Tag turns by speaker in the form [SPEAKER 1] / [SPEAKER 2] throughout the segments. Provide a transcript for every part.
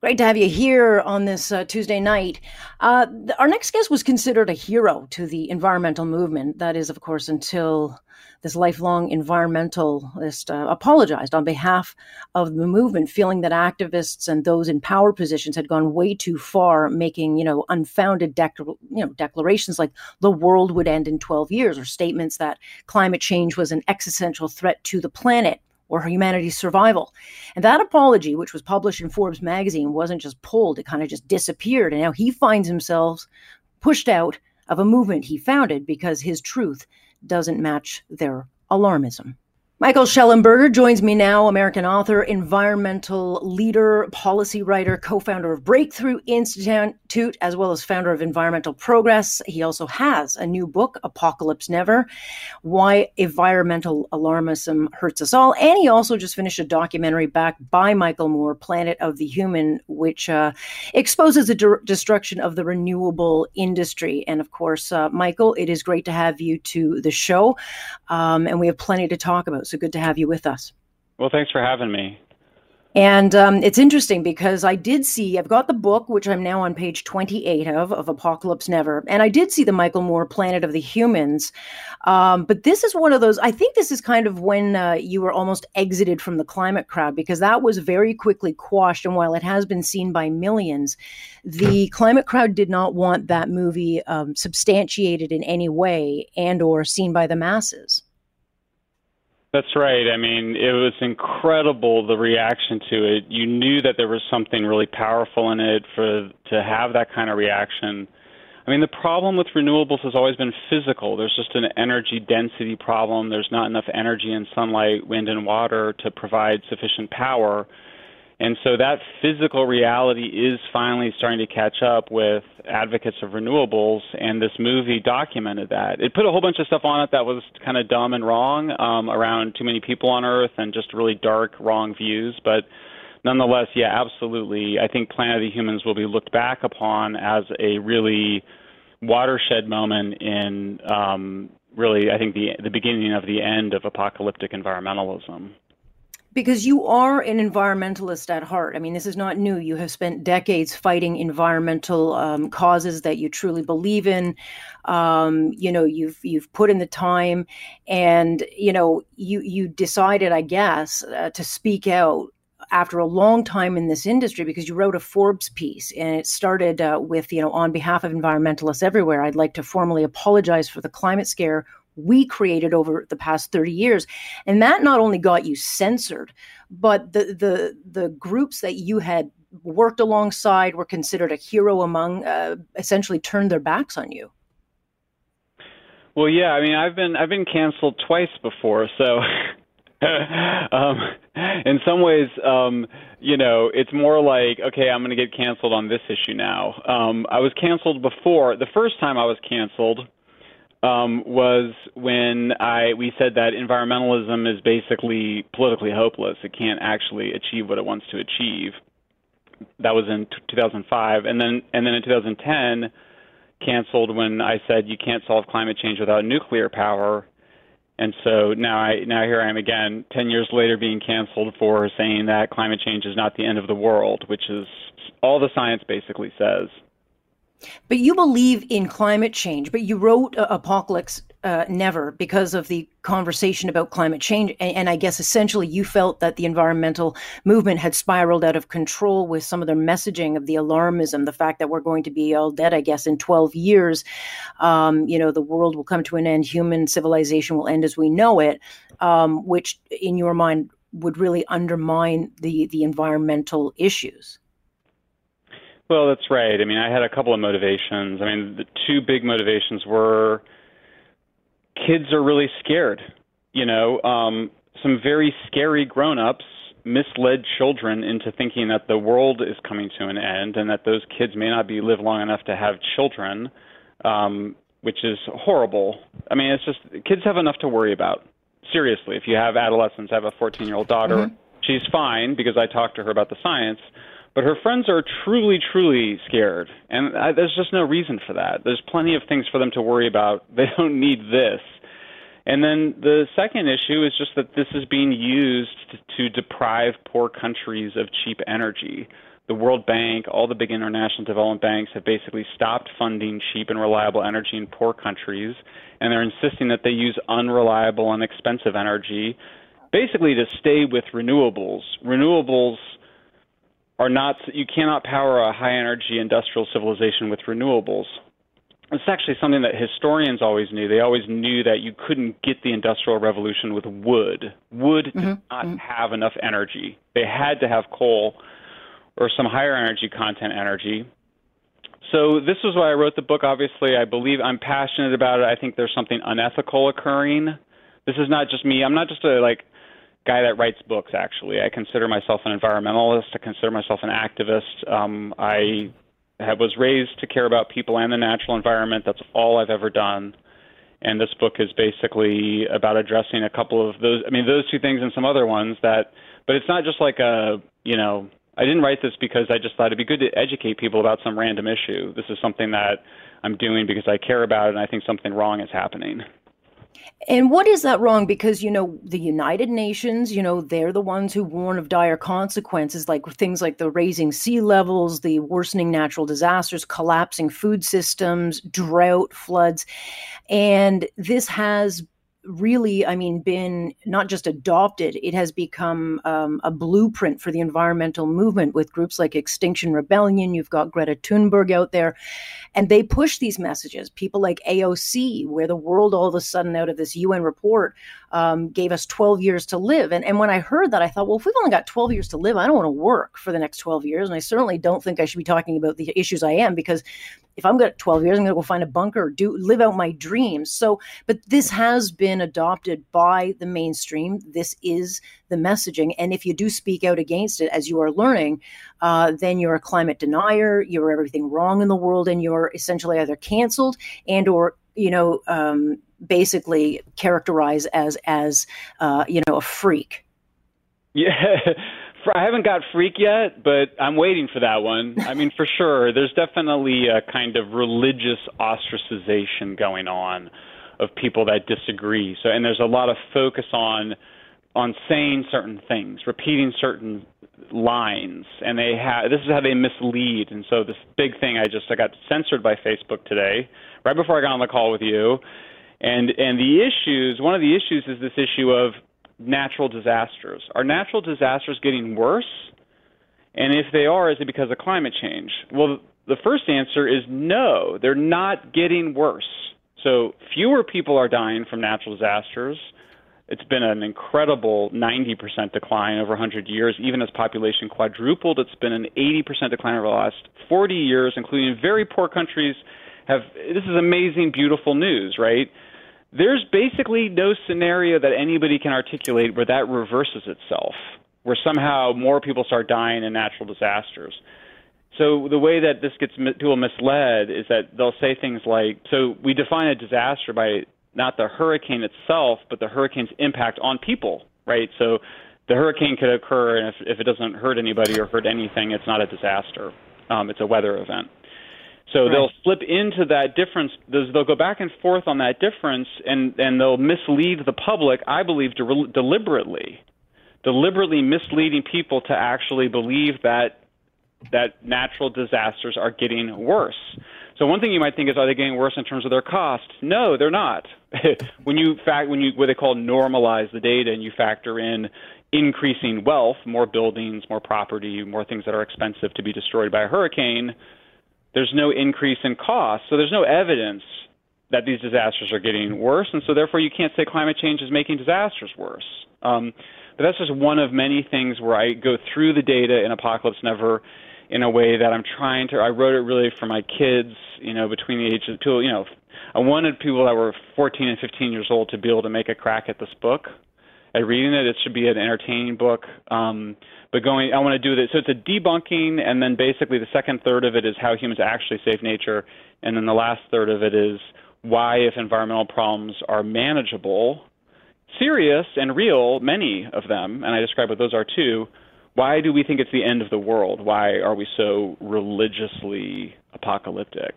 [SPEAKER 1] Great to have you here on this uh, Tuesday night. Uh, th- our next guest was considered a hero to the environmental movement. That is, of course, until this lifelong environmentalist uh, apologized on behalf of the movement, feeling that activists and those in power positions had gone way too far, making you know unfounded dec- you know declarations like the world would end in 12 years, or statements that climate change was an existential threat to the planet or humanity's survival. And that apology, which was published in Forbes magazine, wasn't just pulled, it kind of just disappeared. And now he finds himself pushed out of a movement he founded because his truth doesn't match their alarmism. Michael Shellenberger joins me now, American author, environmental leader, policy writer, co founder of Breakthrough Institute, as well as founder of Environmental Progress. He also has a new book, Apocalypse Never Why Environmental Alarmism Hurts Us All. And he also just finished a documentary backed by Michael Moore, Planet of the Human, which uh, exposes the de- destruction of the renewable industry. And of course, uh, Michael, it is great to have you to the show. Um, and we have plenty to talk about. So good to have you with us.
[SPEAKER 2] Well, thanks for having me.
[SPEAKER 1] And um, it's interesting because I did see, I've got the book, which I'm now on page 28 of, of Apocalypse Never. And I did see the Michael Moore Planet of the Humans. Um, but this is one of those, I think this is kind of when uh, you were almost exited from the climate crowd because that was very quickly quashed. And while it has been seen by millions, the climate crowd did not want that movie um, substantiated in any way and or seen by the masses.
[SPEAKER 2] That's right. I mean, it was incredible the reaction to it. You knew that there was something really powerful in it for to have that kind of reaction. I mean, the problem with renewables has always been physical. There's just an energy density problem. There's not enough energy in sunlight, wind, and water to provide sufficient power. And so that physical reality is finally starting to catch up with advocates of renewables, and this movie documented that. It put a whole bunch of stuff on it that was kind of dumb and wrong um, around too many people on Earth and just really dark, wrong views. But nonetheless, yeah, absolutely. I think Planet of the Humans will be looked back upon as a really watershed moment in um, really, I think, the, the beginning of the end of apocalyptic environmentalism
[SPEAKER 1] because you are an environmentalist at heart. I mean, this is not new. You have spent decades fighting environmental um, causes that you truly believe in. Um, you know, you've you've put in the time, and you know, you you decided, I guess, uh, to speak out after a long time in this industry because you wrote a Forbes piece and it started uh, with, you know, on behalf of environmentalists everywhere, I'd like to formally apologize for the climate scare we created over the past 30 years and that not only got you censored but the the the groups that you had worked alongside were considered a hero among uh, essentially turned their backs on you
[SPEAKER 2] well yeah i mean i've been i've been canceled twice before so um, in some ways, um, you know, it's more like, okay, I'm going to get canceled on this issue now. Um, I was canceled before. The first time I was canceled um, was when I we said that environmentalism is basically politically hopeless. It can't actually achieve what it wants to achieve. That was in t- 2005, and then and then in 2010, canceled when I said you can't solve climate change without nuclear power. And so now I now here I am again, 10 years later, being canceled for saying that climate change is not the end of the world, which is all the science basically says.
[SPEAKER 1] But you believe in climate change, but you wrote uh, Apocalypse uh, Never because of the conversation about climate change. And, and, I guess essentially you felt that the environmental movement had spiraled out of control with some of their messaging of the alarmism, the fact that we're going to be all dead, I guess, in 12 years. Um, you know, the world will come to an end, human civilization will end as we know it, um, which in your mind would really undermine the, the environmental issues.
[SPEAKER 2] Well, that's right. I mean, I had a couple of motivations. I mean, the two big motivations were kids are really scared. You know, um, some very scary grown-ups misled children into thinking that the world is coming to an end and that those kids may not be live long enough to have children, um, which is horrible. I mean, it's just kids have enough to worry about. Seriously, if you have adolescents, I have a 14-year-old daughter. Mm-hmm. She's fine because I talked to her about the science but her friends are truly, truly scared, and I, there's just no reason for that. There's plenty of things for them to worry about. They don't need this. And then the second issue is just that this is being used to, to deprive poor countries of cheap energy. the World Bank, all the big international development banks have basically stopped funding cheap and reliable energy in poor countries, and they're insisting that they use unreliable and expensive energy, basically to stay with renewables. Renewables are not you cannot power a high energy industrial civilization with renewables. It's actually something that historians always knew. They always knew that you couldn't get the industrial revolution with wood. Wood mm-hmm. did not mm-hmm. have enough energy. They had to have coal or some higher energy content energy. So this was why I wrote the book. Obviously, I believe I'm passionate about it. I think there's something unethical occurring. This is not just me. I'm not just a like guy that writes books. Actually, I consider myself an environmentalist. I consider myself an activist. Um, I have, was raised to care about people and the natural environment. That's all I've ever done. And this book is basically about addressing a couple of those. I mean, those two things and some other ones that. But it's not just like a you know I didn't write this because I just thought it'd be good to educate people about some random issue. This is something that I'm doing because I care about it and I think something wrong is happening.
[SPEAKER 1] And what is that wrong? Because, you know, the United Nations, you know, they're the ones who warn of dire consequences, like things like the raising sea levels, the worsening natural disasters, collapsing food systems, drought, floods. And this has really, I mean, been not just adopted, it has become um, a blueprint for the environmental movement with groups like Extinction Rebellion. You've got Greta Thunberg out there, and they push these messages. People like AOC, where the world all of a sudden, out of this UN report, um, gave us 12 years to live. And, and when I heard that, I thought, well, if we've only got 12 years to live, I don't want to work for the next 12 years. And I certainly don't think I should be talking about the issues I am because if I'm to 12 years, I'm going to go find a bunker, do live out my dreams. So, but this has been adopted by the mainstream. This is the messaging, and if you do speak out against it, as you are learning, uh, then you're a climate denier. You're everything wrong in the world, and you're essentially either canceled and or you know um, basically characterize as as uh, you know a freak.
[SPEAKER 2] Yeah. I haven't got freak yet, but I'm waiting for that one. I mean, for sure, there's definitely a kind of religious ostracization going on of people that disagree. So, and there's a lot of focus on on saying certain things, repeating certain lines, and they have this is how they mislead. And so, this big thing, I just I got censored by Facebook today, right before I got on the call with you. And and the issues, one of the issues is this issue of natural disasters. Are natural disasters getting worse? And if they are, is it because of climate change? Well, the first answer is no, they're not getting worse. So fewer people are dying from natural disasters. It's been an incredible 90% decline over 100 years. Even as population quadrupled, it's been an 80% decline over the last 40 years, including very poor countries. Have this is amazing, beautiful news, right? there's basically no scenario that anybody can articulate where that reverses itself, where somehow more people start dying in natural disasters. So the way that this gets people misled is that they'll say things like, "So we define a disaster by not the hurricane itself, but the hurricane's impact on people, right? So the hurricane could occur, and if, if it doesn't hurt anybody or hurt anything, it's not a disaster. Um, it's a weather event. So right. they'll slip into that difference. They'll go back and forth on that difference, and and they'll mislead the public. I believe de- deliberately, deliberately misleading people to actually believe that that natural disasters are getting worse. So one thing you might think is, are they getting worse in terms of their cost? No, they're not. when you fact when you what they call normalize the data and you factor in increasing wealth, more buildings, more property, more things that are expensive to be destroyed by a hurricane there's no increase in cost. So there's no evidence that these disasters are getting worse, and so therefore you can't say climate change is making disasters worse. Um, but that's just one of many things where I go through the data in Apocalypse Never in a way that I'm trying to. I wrote it really for my kids, you know, between the ages of two. You know, I wanted people that were 14 and 15 years old to be able to make a crack at this book. At reading it, it should be an entertaining book. Um, but going, I want to do this. So it's a debunking, and then basically the second third of it is how humans actually save nature, and then the last third of it is why, if environmental problems are manageable, serious and real, many of them, and I describe what those are too. Why do we think it's the end of the world? Why are we so religiously apocalyptic?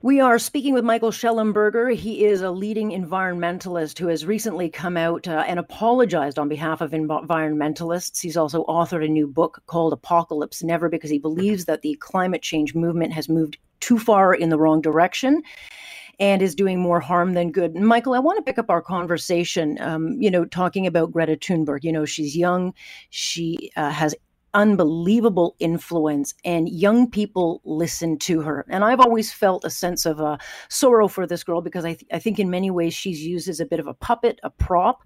[SPEAKER 1] We are speaking with Michael Shellenberger. He is a leading environmentalist who has recently come out uh, and apologized on behalf of environmentalists. He's also authored a new book called Apocalypse Never because he believes that the climate change movement has moved too far in the wrong direction and is doing more harm than good. Michael, I want to pick up our conversation, um, you know, talking about Greta Thunberg. You know, she's young, she uh, has unbelievable influence and young people listen to her and i've always felt a sense of uh, sorrow for this girl because I, th- I think in many ways she's used as a bit of a puppet a prop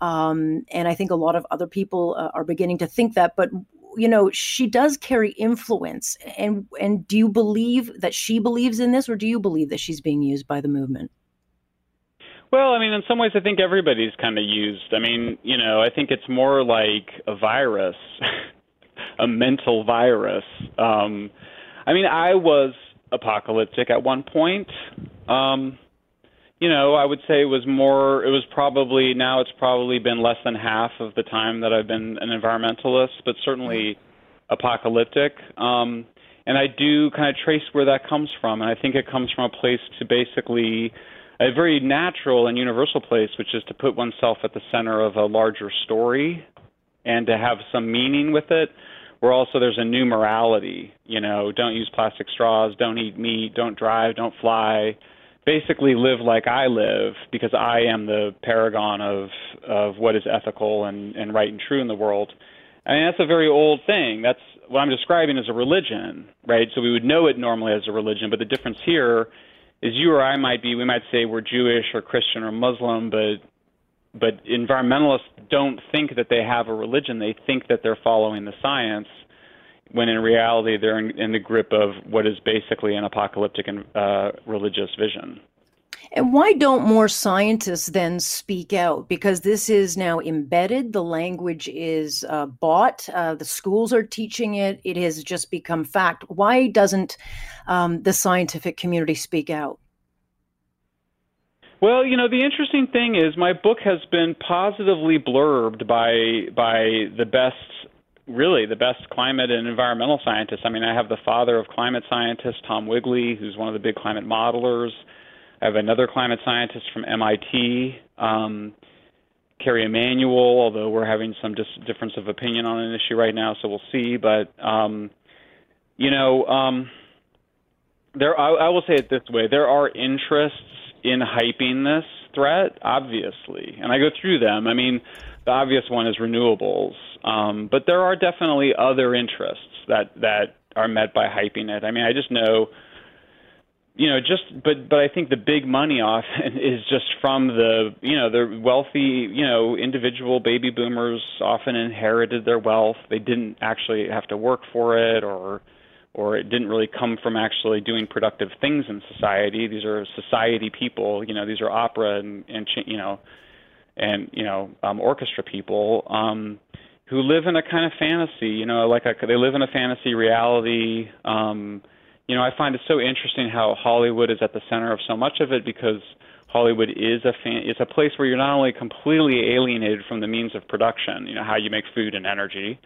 [SPEAKER 1] um, and i think a lot of other people uh, are beginning to think that but you know she does carry influence and and do you believe that she believes in this or do you believe that she's being used by the movement
[SPEAKER 2] well, I mean, in some ways, I think everybody's kind of used. I mean, you know, I think it's more like a virus a mental virus. Um, I mean, I was apocalyptic at one point. Um, you know, I would say it was more. It was probably now it's probably been less than half of the time that I've been an environmentalist, but certainly apocalyptic. Um, and I do kind of trace where that comes from, and I think it comes from a place to basically a very natural and universal place, which is to put oneself at the center of a larger story and to have some meaning with it where also there's a new morality. You know, don't use plastic straws, don't eat meat, don't drive, don't fly. Basically, live like I live because I am the paragon of of what is ethical and and right and true in the world. I mean, that's a very old thing. That's what I'm describing as a religion, right? So we would know it normally as a religion, but the difference here is you or I might be, we might say we're Jewish or Christian or Muslim, but but environmentalists don't think that they have a religion. They think that they're following the science, when in reality they're in, in the grip of what is basically an apocalyptic and uh, religious vision.
[SPEAKER 1] And why don't more scientists then speak out? Because this is now embedded. The language is uh, bought. Uh, the schools are teaching it. It has just become fact. Why doesn't um, the scientific community speak out?
[SPEAKER 2] Well, you know, the interesting thing is my book has been positively blurbed by by the best really the best climate and environmental scientists. I mean, I have the father of climate scientists, Tom Wigley, who's one of the big climate modelers. I have another climate scientist from MIT, um, Kerry Emanuel, although we're having some dis- difference of opinion on an issue right now, so we'll see. But, um, you know, um, there, I, I will say it this way there are interests in hyping this threat, obviously, and I go through them. I mean, the obvious one is renewables, um, but there are definitely other interests that that are met by hyping it. I mean, I just know, you know, just but but I think the big money often is just from the you know the wealthy you know individual baby boomers often inherited their wealth. They didn't actually have to work for it or or it didn't really come from actually doing productive things in society. These are society people, you know, these are opera and, and you know, and you know, um, orchestra people um, who live in a kind of fantasy, you know, like a, they live in a fantasy reality. Um, you know, I find it so interesting how Hollywood is at the center of so much of it because Hollywood is a fan, it's a place where you're not only completely alienated from the means of production, you know, how you make food and energy,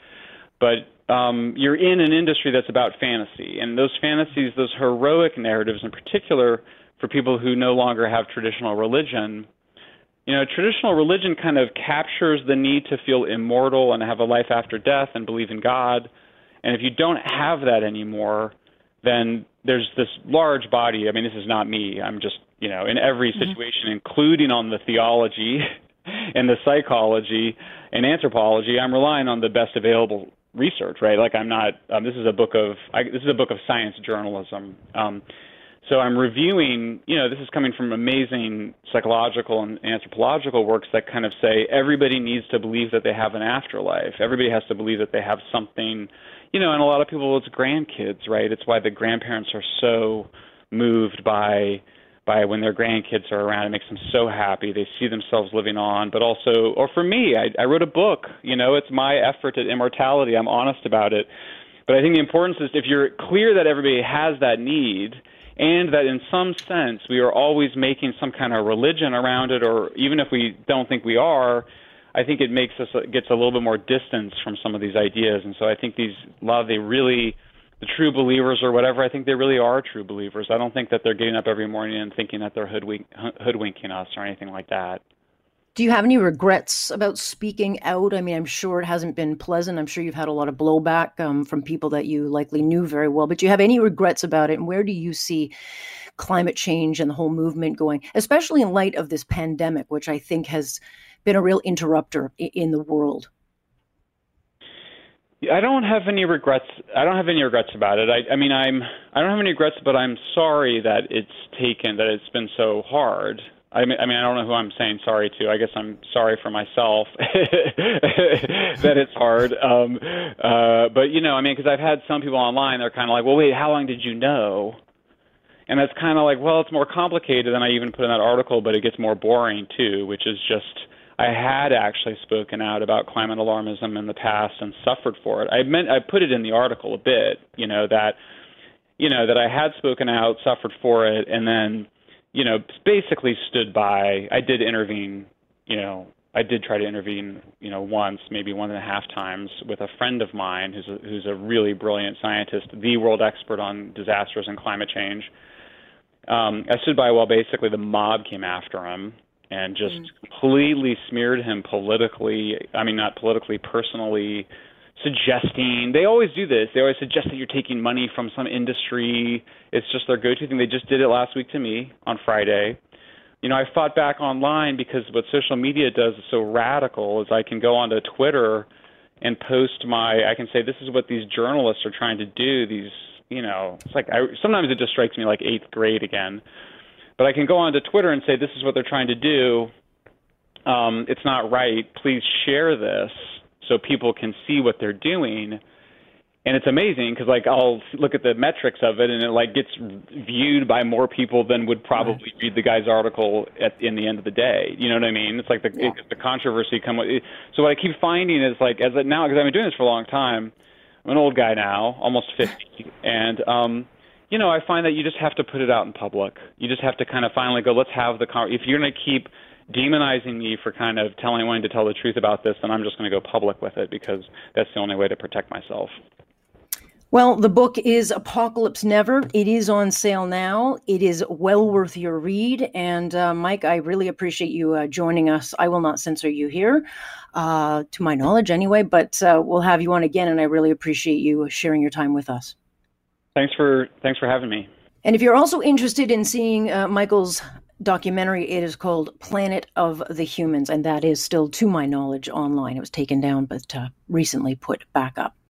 [SPEAKER 2] but um, you're in an industry that's about fantasy, and those fantasies, those heroic narratives, in particular, for people who no longer have traditional religion. You know, traditional religion kind of captures the need to feel immortal and have a life after death and believe in God. And if you don't have that anymore, then there's this large body. I mean, this is not me. I'm just, you know, in every mm-hmm. situation, mm-hmm. including on the theology and the psychology and anthropology, I'm relying on the best available research, right? Like I'm not. Um, this is a book of. I, this is a book of science journalism. Um, so I'm reviewing. You know, this is coming from amazing psychological and anthropological works that kind of say everybody needs to believe that they have an afterlife. Everybody has to believe that they have something. You know, and a lot of people, it's grandkids, right? It's why the grandparents are so moved by by when their grandkids are around. It makes them so happy. They see themselves living on. But also, or for me, I, I wrote a book. You know, it's my effort at immortality. I'm honest about it. But I think the importance is if you're clear that everybody has that need, and that in some sense we are always making some kind of religion around it, or even if we don't think we are, I think it makes us gets a little bit more distance from some of these ideas. And so I think these a lot of the really the true believers or whatever. I think they really are true believers. I don't think that they're getting up every morning and thinking that they're hoodwink, hoodwinking us or anything like that.
[SPEAKER 1] Do you have any regrets about speaking out? I mean, I'm sure it hasn't been pleasant. I'm sure you've had a lot of blowback um, from people that you likely knew very well. But do you have any regrets about it? And where do you see climate change and the whole movement going, especially in light of this pandemic, which I think has been a real interrupter in the world?
[SPEAKER 2] I don't have any regrets. I don't have any regrets about it. I, I mean, I'm. I don't have any regrets, but I'm sorry that it's taken. That it's been so hard. I mean, I mean, I don't know who I'm saying sorry to. I guess I'm sorry for myself that it's hard. Um, uh, but you know, I mean, because I've had some people online. They're kind of like, "Well, wait, how long did you know?" And that's kind of like, well, it's more complicated than I even put in that article, but it gets more boring too, which is just I had actually spoken out about climate alarmism in the past and suffered for it. I meant I put it in the article a bit, you know that you know that I had spoken out, suffered for it, and then you know basically stood by. I did intervene, you know. I did try to intervene, you know, once, maybe one and a half times, with a friend of mine who's a, who's a really brilliant scientist, the world expert on disasters and climate change. Um, I stood by while basically the mob came after him, and just mm. completely smeared him politically. I mean, not politically, personally, suggesting. They always do this. They always suggest that you're taking money from some industry. It's just their go-to thing. They just did it last week to me on Friday. You know, I fought back online because what social media does is so radical. Is I can go onto Twitter and post my. I can say this is what these journalists are trying to do. These, you know, it's like I sometimes it just strikes me like eighth grade again but I can go onto Twitter and say, this is what they're trying to do. Um, it's not right. Please share this so people can see what they're doing. And it's amazing because like I'll look at the metrics of it, and it like gets viewed by more people than would probably read the guy's article at in the end of the day. You know what I mean? It's like the yeah. it, the controversy come. So what I keep finding is like as it now because I've been doing this for a long time. I'm an old guy now, almost 50, and um, you know, I find that you just have to put it out in public. You just have to kind of finally go, let's have the con- if you're going to keep demonizing me for kind of telling wanting to tell the truth about this, then I'm just going to go public with it because that's the only way to protect myself.
[SPEAKER 1] Well, the book is Apocalypse Never. It is on sale now. It is well worth your read. And uh, Mike, I really appreciate you uh, joining us. I will not censor you here, uh, to my knowledge anyway, but uh, we'll have you on again. And I really appreciate you sharing your time with us.
[SPEAKER 2] Thanks for thanks for having me.
[SPEAKER 1] And if you're also interested in seeing uh, Michael's documentary, it is called Planet of the Humans, and that is still, to my knowledge, online. It was taken down, but uh, recently put back up.